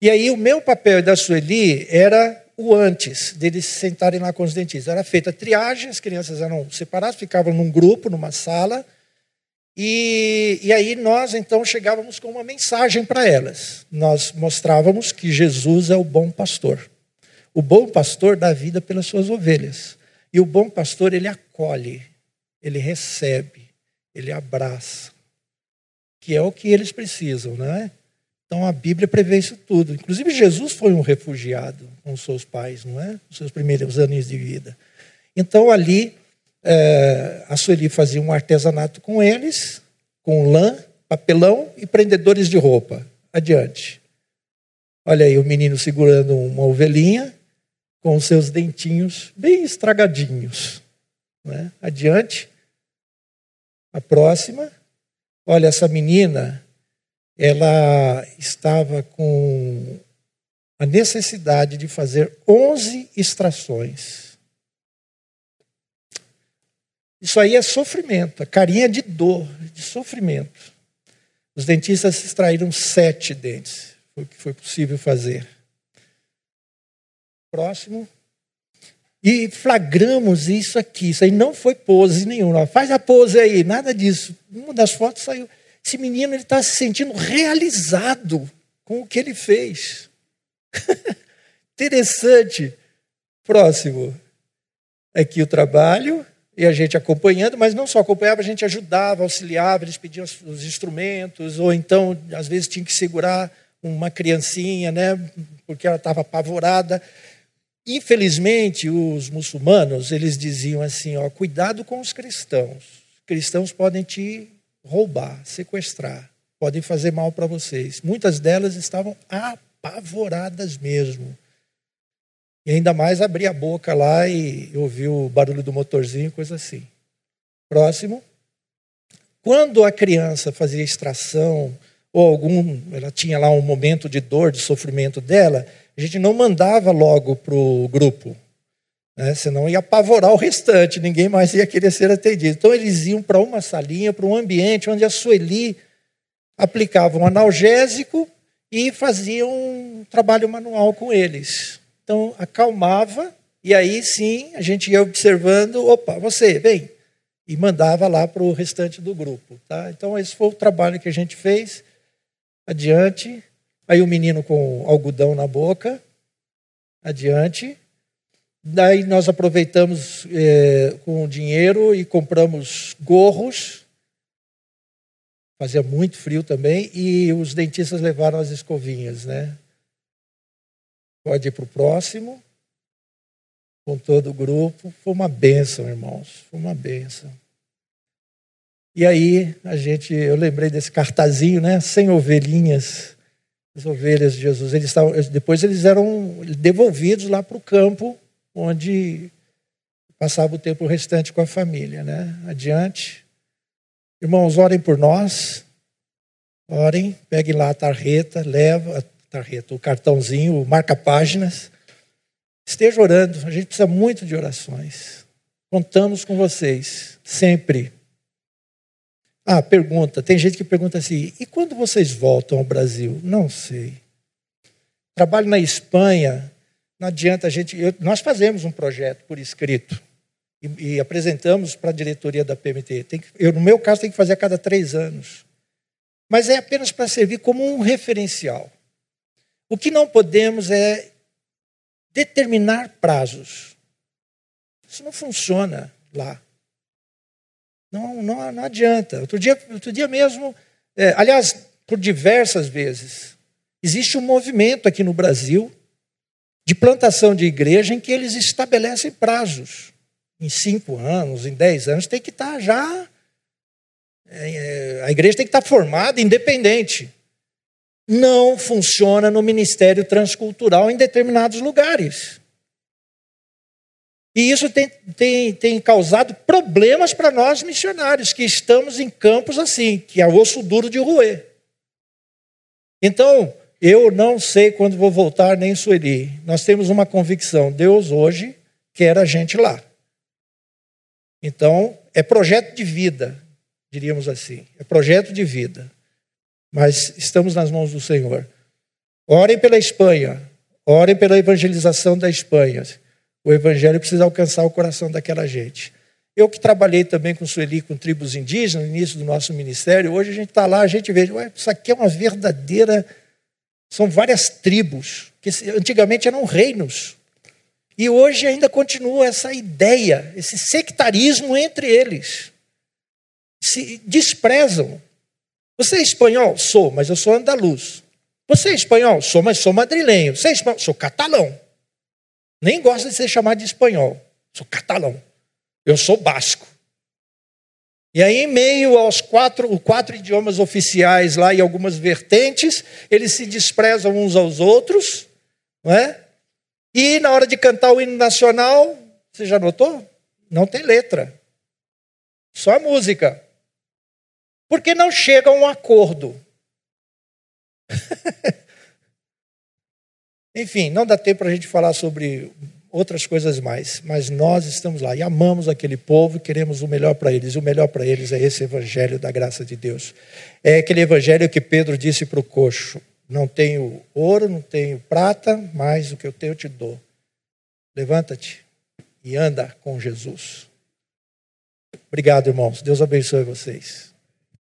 E aí o meu papel e da Sueli era o antes deles se sentarem lá com os dentistas. Era feita a triagem, as crianças eram separadas, ficavam num grupo, numa sala, e, e aí nós então chegávamos com uma mensagem para elas. Nós mostrávamos que Jesus é o bom pastor. O bom pastor dá vida pelas suas ovelhas. E o bom pastor, ele acolhe, ele recebe, ele abraça, que é o que eles precisam, não é? Então a Bíblia prevê isso tudo. Inclusive Jesus foi um refugiado com seus pais, não é? Os seus primeiros anos de vida. Então ali é, a Sueli fazia um artesanato com eles, com lã, papelão e prendedores de roupa. Adiante. Olha aí o menino segurando uma ovelhinha com os seus dentinhos bem estragadinhos. É? Adiante. A próxima. Olha essa menina ela estava com a necessidade de fazer 11 extrações. Isso aí é sofrimento, a carinha de dor, de sofrimento. Os dentistas extraíram sete dentes, foi o que foi possível fazer. Próximo. E flagramos isso aqui. Isso aí não foi pose nenhuma. Faz a pose aí, nada disso. Uma das fotos saiu. Esse menino está se sentindo realizado com o que ele fez. Interessante. Próximo. Aqui o trabalho e a gente acompanhando, mas não só acompanhava, a gente ajudava, auxiliava, eles pediam os instrumentos, ou então, às vezes, tinha que segurar uma criancinha, né, porque ela estava apavorada. Infelizmente, os muçulmanos, eles diziam assim, ó, cuidado com os cristãos. Cristãos podem te roubar, sequestrar, podem fazer mal para vocês. Muitas delas estavam apavoradas mesmo. E ainda mais abrir a boca lá e ouvir o barulho do motorzinho, coisa assim. Próximo. Quando a criança fazia extração, ou algum, ela tinha lá um momento de dor, de sofrimento dela, a gente não mandava logo para o grupo, né? senão ia apavorar o restante, ninguém mais ia querer ser atendido. Então eles iam para uma salinha, para um ambiente onde a Sueli aplicava um analgésico e fazia um trabalho manual com eles. Então, acalmava, e aí sim a gente ia observando: opa, você, vem. E mandava lá para o restante do grupo. Tá? Então, esse foi o trabalho que a gente fez. Adiante. Aí o menino com algodão na boca. Adiante. Daí nós aproveitamos é, com o dinheiro e compramos gorros. Fazia muito frio também. E os dentistas levaram as escovinhas, né? Pode ir para o próximo. Com todo o grupo. Foi uma benção, irmãos. Foi uma benção. E aí, a gente, eu lembrei desse cartazinho, né? Sem ovelhinhas. As ovelhas de Jesus. Eles estavam, depois eles eram devolvidos lá para o campo, onde passava o tempo restante com a família, né? Adiante. Irmãos, orem por nós. Orem, peguem lá a tarreta, leva, tarreta, o cartãozinho, o marca-páginas. Esteja orando, a gente precisa muito de orações. Contamos com vocês, sempre. Ah, pergunta, tem gente que pergunta assim: e quando vocês voltam ao Brasil? Não sei. Trabalho na Espanha, não adianta a gente. Eu, nós fazemos um projeto por escrito e, e apresentamos para a diretoria da PMT. Que, eu, no meu caso, tem que fazer a cada três anos. Mas é apenas para servir como um referencial. O que não podemos é determinar prazos. Isso não funciona lá. Não, não, não adianta. Outro dia, outro dia mesmo, é, aliás, por diversas vezes, existe um movimento aqui no Brasil de plantação de igreja em que eles estabelecem prazos. Em cinco anos, em dez anos, tem que estar já. É, é a igreja tem que estar formada, independente não funciona no ministério transcultural em determinados lugares. E isso tem, tem, tem causado problemas para nós missionários, que estamos em campos assim, que é osso duro de roer. Então, eu não sei quando vou voltar, nem Sueli. Nós temos uma convicção: Deus hoje quer a gente lá. Então, é projeto de vida, diríamos assim. É projeto de vida mas estamos nas mãos do Senhor. Orem pela Espanha, orem pela evangelização da Espanha. O evangelho precisa alcançar o coração daquela gente. Eu que trabalhei também com Sueli, com tribos indígenas, no início do nosso ministério, hoje a gente está lá, a gente vê, ué, isso aqui é uma verdadeira. São várias tribos, que antigamente eram reinos. E hoje ainda continua essa ideia, esse sectarismo entre eles. Se desprezam você é espanhol? Sou, mas eu sou andaluz. Você é espanhol? Sou, mas sou madrilenho. Você é espanhol? Sou catalão. Nem gosto de ser chamado de espanhol. Sou catalão. Eu sou basco. E aí, em meio aos quatro, quatro idiomas oficiais lá e algumas vertentes, eles se desprezam uns aos outros, não é? E na hora de cantar o hino nacional, você já notou? Não tem letra. Só a música porque não chega a um acordo. Enfim, não dá tempo para a gente falar sobre outras coisas mais, mas nós estamos lá e amamos aquele povo e queremos o melhor para eles. E o melhor para eles é esse evangelho da graça de Deus. É aquele evangelho que Pedro disse para o coxo: Não tenho ouro, não tenho prata, mas o que eu tenho eu te dou. Levanta-te e anda com Jesus. Obrigado, irmãos. Deus abençoe vocês.